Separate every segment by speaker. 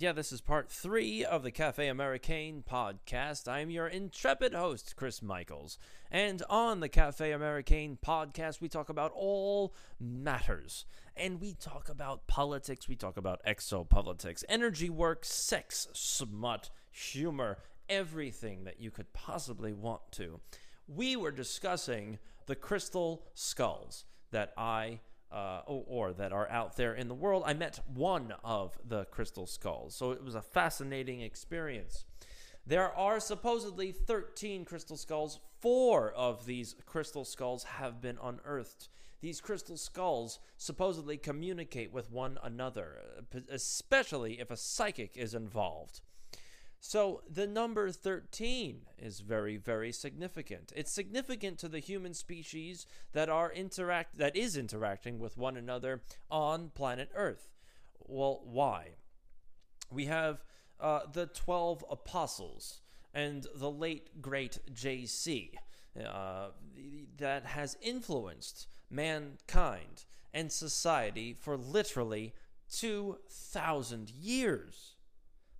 Speaker 1: Yeah, this is part three of the Cafe Americain podcast. I'm your intrepid host, Chris Michaels. And on the Cafe Americain podcast, we talk about all matters. And we talk about politics, we talk about exopolitics, energy work, sex, smut, humor, everything that you could possibly want to. We were discussing the crystal skulls that I uh, or, that are out there in the world. I met one of the crystal skulls, so it was a fascinating experience. There are supposedly 13 crystal skulls. Four of these crystal skulls have been unearthed. These crystal skulls supposedly communicate with one another, especially if a psychic is involved. So the number 13 is very very significant. It's significant to the human species that are interact that is interacting with one another on planet Earth. Well, why? We have uh, the 12 apostles and the late great JC uh, that has influenced mankind and society for literally 2,000 years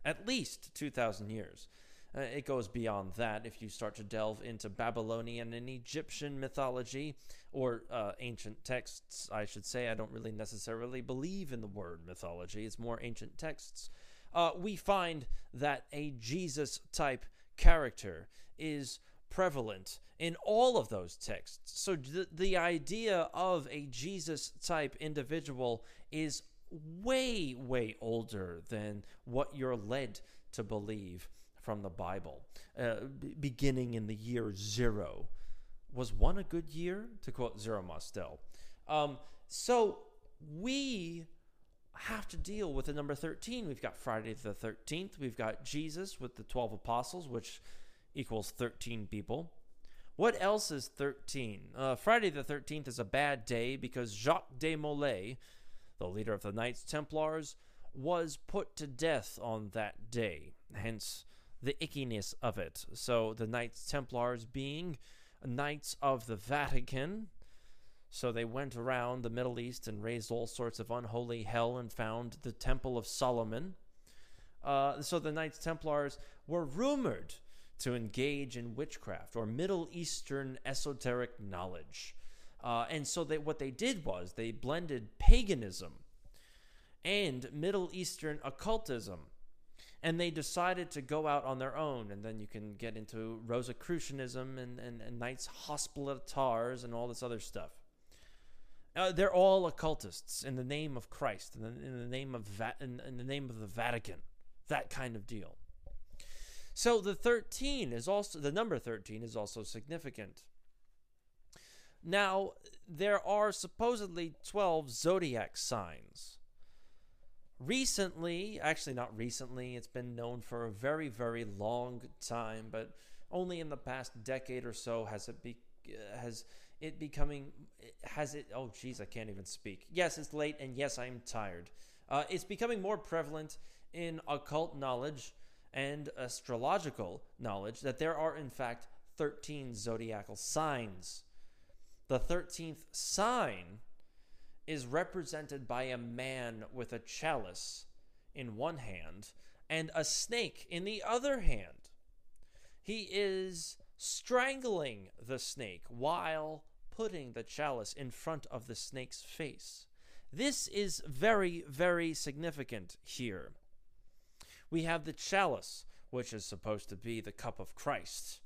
Speaker 1: at least 2,000 years. Uh, it goes beyond that if you start to delve into Babylonian and Egyptian mythology, or uh, ancient texts, I should say. I don't really necessarily believe in the word mythology, it's more ancient texts. Uh, we find that a Jesus type character is prevalent in all of those texts. So th- the idea of a Jesus type individual is way, way older than what you're led to believe from the Bible. Uh, b- beginning in the year zero. Was one a good year? To quote Zero Mostel. Um, so we have to deal with the number 13. We've got Friday the 13th. We've got Jesus with the 12 apostles, which equals 13 people. What else is 13? Uh, Friday the 13th is a bad day because Jacques de Molay, the leader of the Knights Templars, was put to death on that day, hence the ickiness of it. So the Knights Templars being Knights of the Vatican, so they went around the Middle East and raised all sorts of unholy hell and found the Temple of Solomon. Uh, so the Knights Templars were rumored to engage in witchcraft or Middle Eastern esoteric knowledge. Uh, and so they, what they did was they blended paganism and Middle Eastern occultism. And they decided to go out on their own. And then you can get into Rosicrucianism and, and, and Knights Hospitallers and all this other stuff. Uh, they're all occultists in the name of Christ, in the, in the name of Va- in, in the name of the Vatican, that kind of deal. So the 13 is also the number 13 is also significant. Now, there are supposedly 12 zodiac signs. Recently, actually, not recently, it's been known for a very, very long time, but only in the past decade or so has it be, has it becoming has it oh geez i can't even speak. Yes it's late and yes i'm tired. Uh, it's becoming more prevalent in occult knowledge and astrological knowledge that there are in fact 13 zodiacal signs the 13th sign is represented by a man with a chalice in one hand and a snake in the other hand. He is strangling the snake while putting the chalice in front of the snake's face. This is very, very significant here. We have the chalice, which is supposed to be the cup of Christ.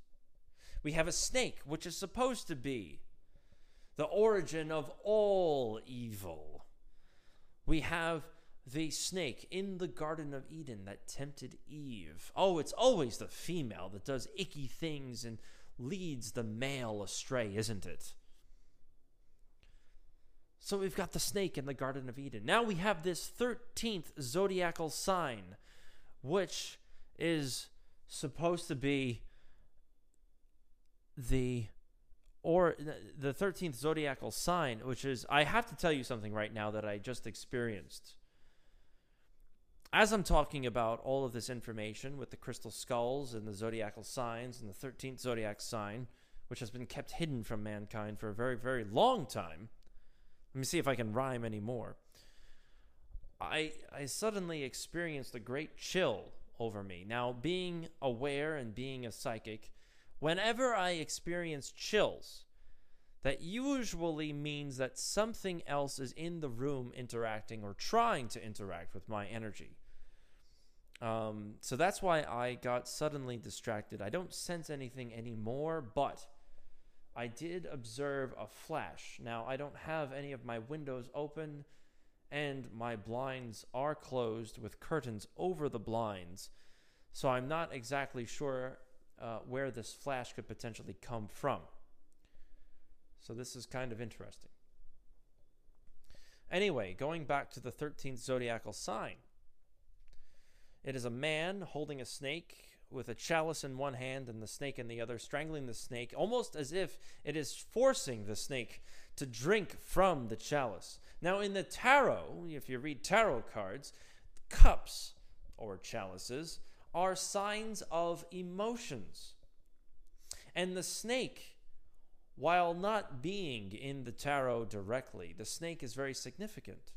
Speaker 1: We have a snake, which is supposed to be the origin of all evil. We have the snake in the Garden of Eden that tempted Eve. Oh, it's always the female that does icky things and leads the male astray, isn't it? So we've got the snake in the Garden of Eden. Now we have this 13th zodiacal sign, which is supposed to be the or the 13th zodiacal sign, which is, I have to tell you something right now that I just experienced. As I'm talking about all of this information with the crystal skulls and the zodiacal signs and the 13th zodiac sign, which has been kept hidden from mankind for a very, very long time, let me see if I can rhyme anymore. I I suddenly experienced a great chill over me. Now, being aware and being a psychic, whenever I experience chills, that usually means that something else is in the room interacting or trying to interact with my energy. Um, so that's why I got suddenly distracted. I don't sense anything anymore, but I did observe a flash. Now, I don't have any of my windows open and my blinds are closed with curtains over the blinds. So I'm not exactly sure uh, where this flash could potentially come from. So this is kind of interesting. Anyway, going back to the 13th zodiacal sign, it is a man holding a snake with a chalice in one hand and the snake in the other, strangling the snake, almost as if it is forcing the snake to drink from the chalice. Now, in the tarot, if you read tarot cards, cups or chalices are signs of emotions. And the snake, while not being in the tarot directly, the snake is very significant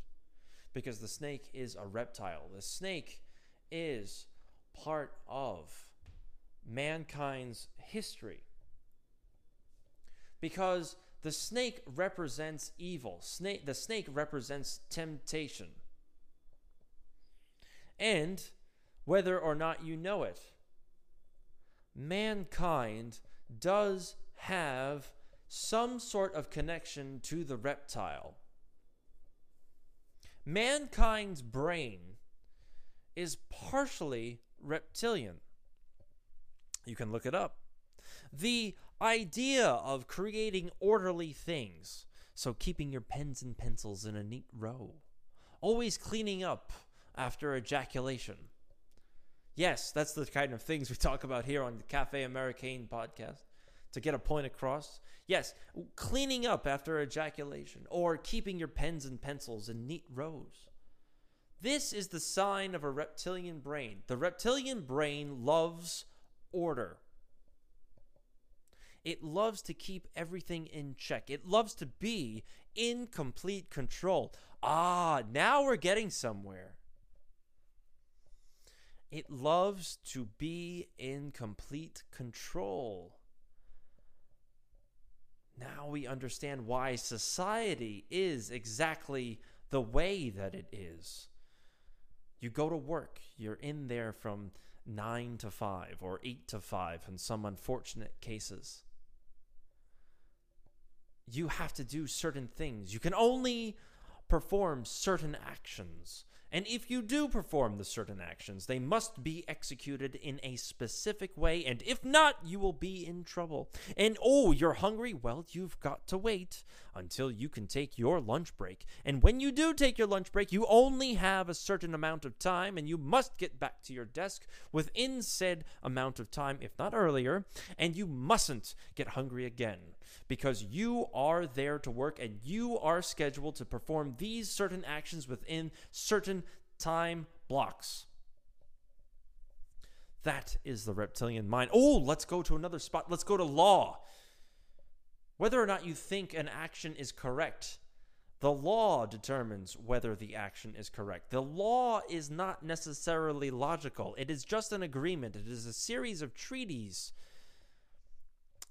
Speaker 1: because the snake is a reptile. The snake is part of mankind's history. Because the snake represents evil. Snake, the snake represents temptation. And whether or not you know it, mankind does have some sort of connection to the reptile. Mankind's brain is partially reptilian. You can look it up. The idea of creating orderly things. So, keeping your pens and pencils in a neat row. Always cleaning up after ejaculation. Yes, that's the kind of things we talk about here on the Cafe Americain podcast to get a point across. Yes, cleaning up after ejaculation or keeping your pens and pencils in neat rows. This is the sign of a reptilian brain. The reptilian brain loves order. It loves to keep everything in check. It loves to be in complete control. Ah, now we're getting somewhere. It loves to be in complete control. Now we understand why society is exactly the way that it is. You go to work, you're in there from 9 to 5 or 8 to 5 in some unfortunate cases you have to do certain things. You can only perform certain actions. And if you do perform the certain actions, they must be executed in a specific way, and if not, you will be in trouble. And oh, you're hungry? Well, you've got to wait until you can take your lunch break. And when you do take your lunch break, you only have a certain amount of time, and you must get back to your desk within said amount of time, if not earlier, and you mustn't get hungry again because you are there to work and you are scheduled to perform these certain actions within certain time blocks. That is the reptilian mind. Oh, let's go to another spot. Let's go to law. Whether or not you think an action is correct, the law determines whether the action is correct. The law is not necessarily logical, it is just an agreement, it is a series of treaties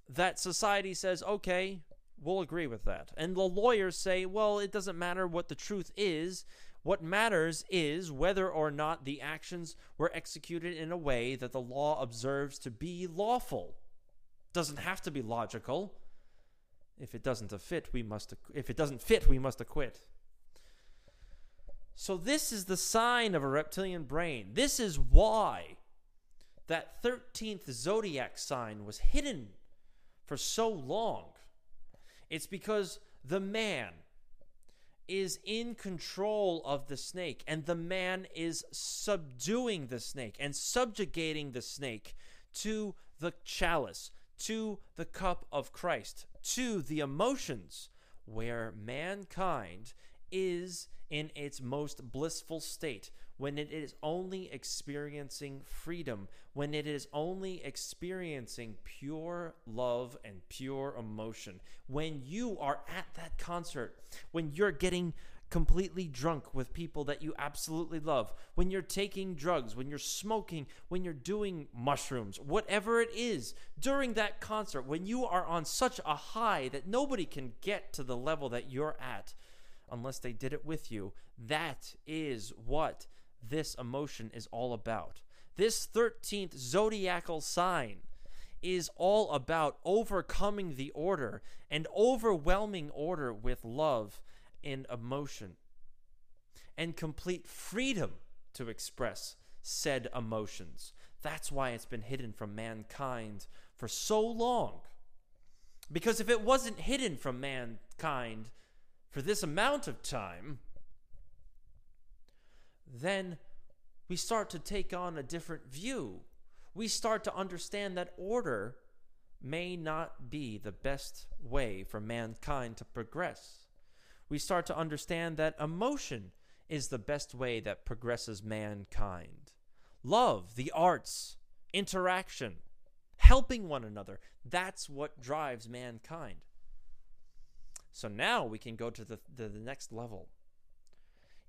Speaker 1: that society says, okay, we'll agree with that. And the lawyers say, well, it doesn't matter what the truth is. What matters is whether or not the actions were executed in a way that the law observes to be lawful. Doesn't have to be logical. If it doesn't fit, we must if it doesn't fit, we must acquit. So this is the sign of a reptilian brain. This is why that 13th zodiac sign was hidden for so long. It's because the man is in control of the snake, and the man is subduing the snake and subjugating the snake to the chalice, to the cup of Christ, to the emotions, where mankind is in its most blissful state, when it is only experiencing freedom, when it is only experiencing pure love and pure emotion, when you are at that concert, when you're getting completely drunk with people that you absolutely love, when you're taking drugs, when you're smoking, when you're doing mushrooms, whatever it is, during that concert, when you are on such a high that nobody can get to the level that you're at unless they did it with you, that is what this emotion is all about. This 13th zodiacal sign is all about overcoming the order and overwhelming order with love and emotion and complete freedom to express said emotions. That's why it's been hidden from mankind for so long. Because if it wasn't hidden from mankind for this amount of time, then we start to take on a different view. We start to understand that order may not be the best way for mankind to progress. We start to understand that emotion is the best way that progresses mankind. Love, the arts, interaction, helping one another, that's what drives mankind. So now we can go to the, the, the next level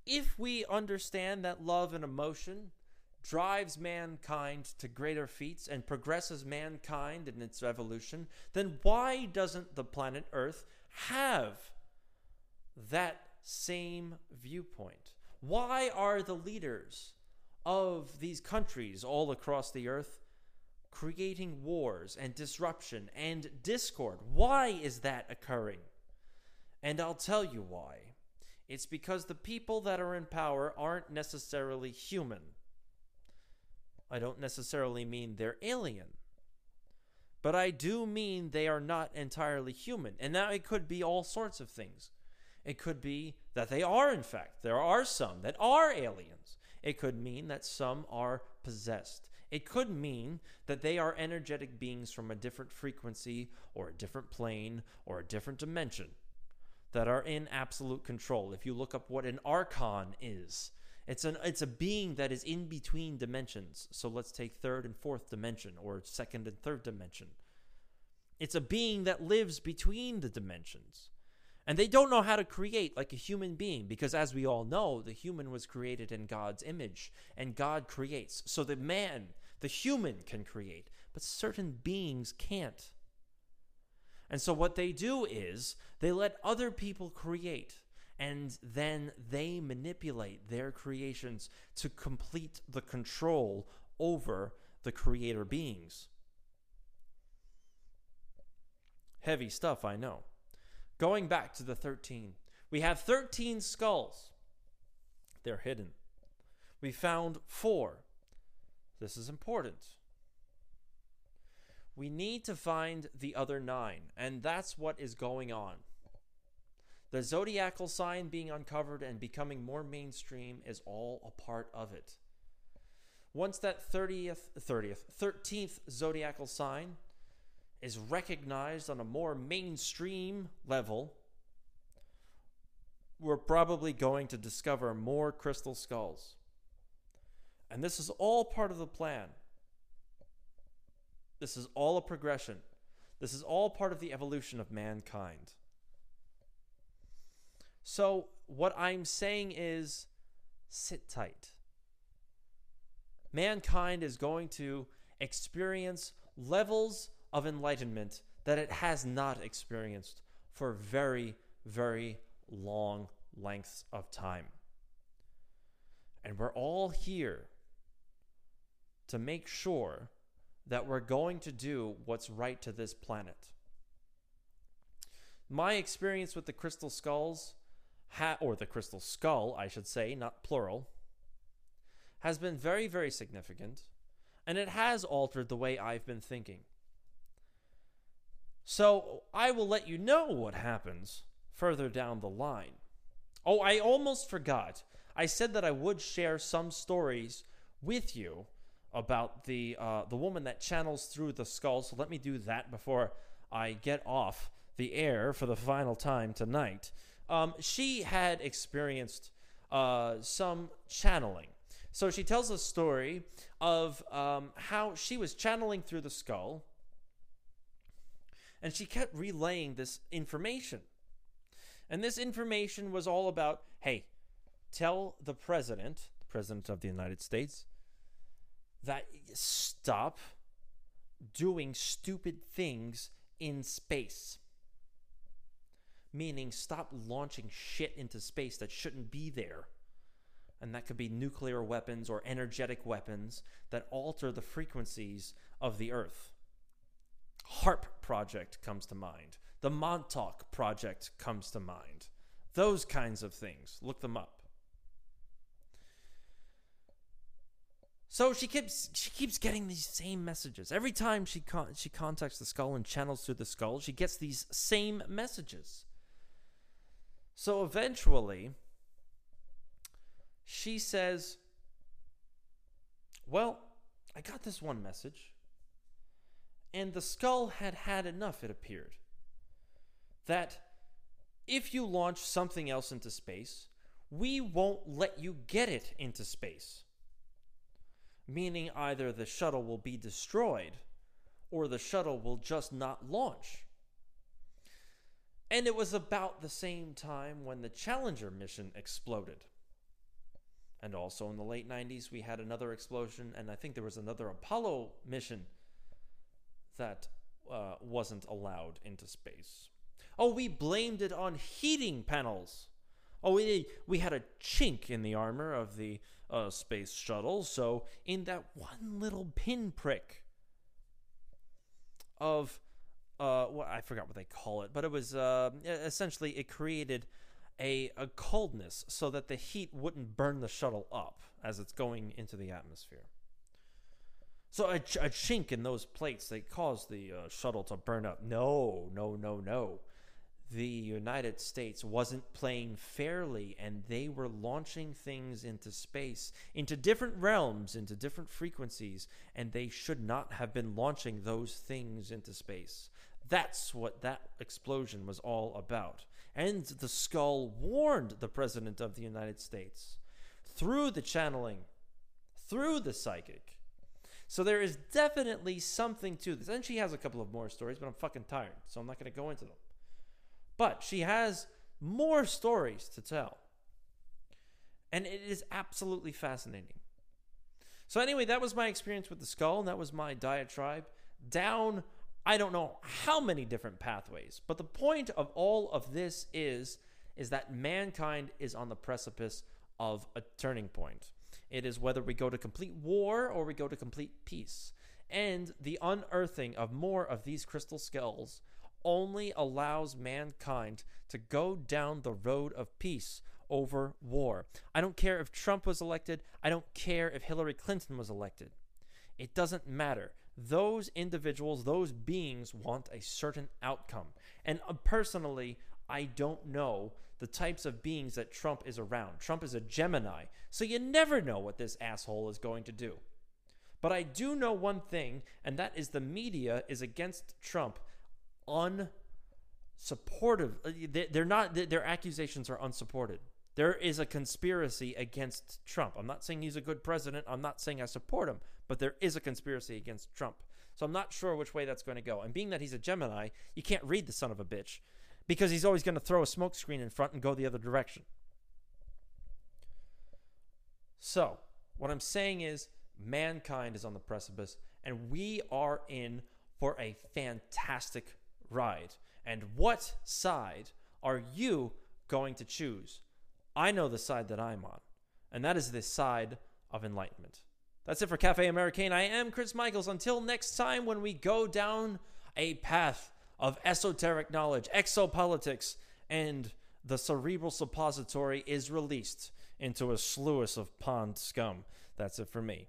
Speaker 1: if we understand that love and emotion drives mankind to greater feats and progresses mankind in its evolution, then why doesn't the planet Earth have that same viewpoint? Why are the leaders of these countries all across the earth creating wars and disruption and discord? Why is that occurring? And I'll tell you why. It's because the people that are in power aren't necessarily human. I don't necessarily mean they're alien. But I do mean they are not entirely human. And now it could be all sorts of things. It could be that they are, in fact, there are some that are aliens. It could mean that some are possessed. It could mean that they are energetic beings from a different frequency or a different plane or a different dimension that are in absolute control. If you look up what an archon is, it's an it's a being that is in between dimensions. So let's take third and fourth dimension or second and third dimension. It's a being that lives between the dimensions. And they don't know how to create like a human being because, as we all know, the human was created in God's image and God creates. So the man, the human, can create, but certain beings can't. And so what they do is they let other people create and then they manipulate their creations to complete the control over the creator beings. Heavy stuff, I know. Going back to the 13, we have 13 skulls. They're hidden. We found four. This is important we need to find the other nine, and that's what is going on. The zodiacal sign being uncovered and becoming more mainstream is all a part of it. Once that 30th, 30th, 13th zodiacal sign is recognized on a more mainstream level, we're probably going to discover more crystal skulls. And this is all part of the plan. This is all a progression. This is all part of the evolution of mankind. So, what I'm saying is sit tight. Mankind is going to experience levels of enlightenment that it has not experienced for very, very long lengths of time. And we're all here to make sure that we're going to do what's right to this planet. My experience with the crystal skulls, ha- or the crystal skull, I should say, not plural, has been very, very significant, and it has altered the way I've been thinking. So I will let you know what happens further down the line. Oh, I almost forgot. I said that I would share some stories with you about the uh, the woman that channels through the skull. So let me do that before I get off the air for the final time tonight. Um, she had experienced uh, some channeling. So she tells a story of um, how she was channeling through the skull, and she kept relaying this information. And this information was all about hey, tell the president, the president of the United States, that stop doing stupid things in space. Meaning, stop launching shit into space that shouldn't be there. And that could be nuclear weapons or energetic weapons that alter the frequencies of the Earth. HAARP project comes to mind. The Montauk project comes to mind. Those kinds of things. Look them up. So she keeps she keeps getting these same messages every time she con- she contacts the skull and channels through the skull. She gets these same messages. So eventually, she says, "Well, I got this one message, and the skull had had enough. It appeared that if you launch something else into space, we won't let you get it into space." Meaning either the shuttle will be destroyed or the shuttle will just not launch. And it was about the same time when the Challenger mission exploded. And also in the late 90s, we had another explosion, and I think there was another Apollo mission that uh, wasn't allowed into space. Oh, we blamed it on heating panels. Oh, we, we had a chink in the armor of the uh, space shuttle. So, in that one little pinprick of, uh, well, I forgot what they call it, but it was uh, essentially it created a, a coldness so that the heat wouldn't burn the shuttle up as it's going into the atmosphere. So a, a chink in those plates they caused the uh, shuttle to burn up. No, no, no, no the United States wasn't playing fairly and they were launching things into space, into different realms, into different frequencies, and they should not have been launching those things into space. That's what that explosion was all about. And the skull warned the President of the United States through the channeling, through the psychic. So there is definitely something to this. And she has a couple of more stories, but I'm fucking tired, so I'm not going to go into them. But she has more stories to tell. And it is absolutely fascinating. So, anyway, that was my experience with the skull, and that was my diatribe down I don't know how many different pathways. But the point of all of this is is that mankind is on the precipice of a turning point. It is whether we go to complete war or we go to complete peace. And the unearthing of more of these crystal skulls only allows mankind to go down the road of peace over war. I don't care if Trump was elected, I don't care if Hillary Clinton was elected. It doesn't matter. Those individuals, those beings want a certain outcome. And uh, personally, I don't know the types of beings that Trump is around. Trump is a Gemini, so you never know what this asshole is going to do. But I do know one thing, and that is the media is against Trump unsupportive. Uh, they're not. Their accusations are unsupported. There is a conspiracy against Trump. I'm not saying he's a good president. I'm not saying I support him, but there is a conspiracy against Trump. So I'm not sure which way that's going to go. And being that he's a Gemini, you can't read the son of a bitch because he's always going to throw a smokescreen in front and go the other direction. So, what I'm saying is mankind is on the precipice and we are in for a fantastic ride. And what side are you going to choose? I know the side that I'm on, and that is the side of enlightenment. That's it for Cafe Americain. I am Chris Michaels. Until next time, when we go down a path of esoteric knowledge, exopolitics, and the cerebral suppository is released into a sluice of pond scum. That's it for me.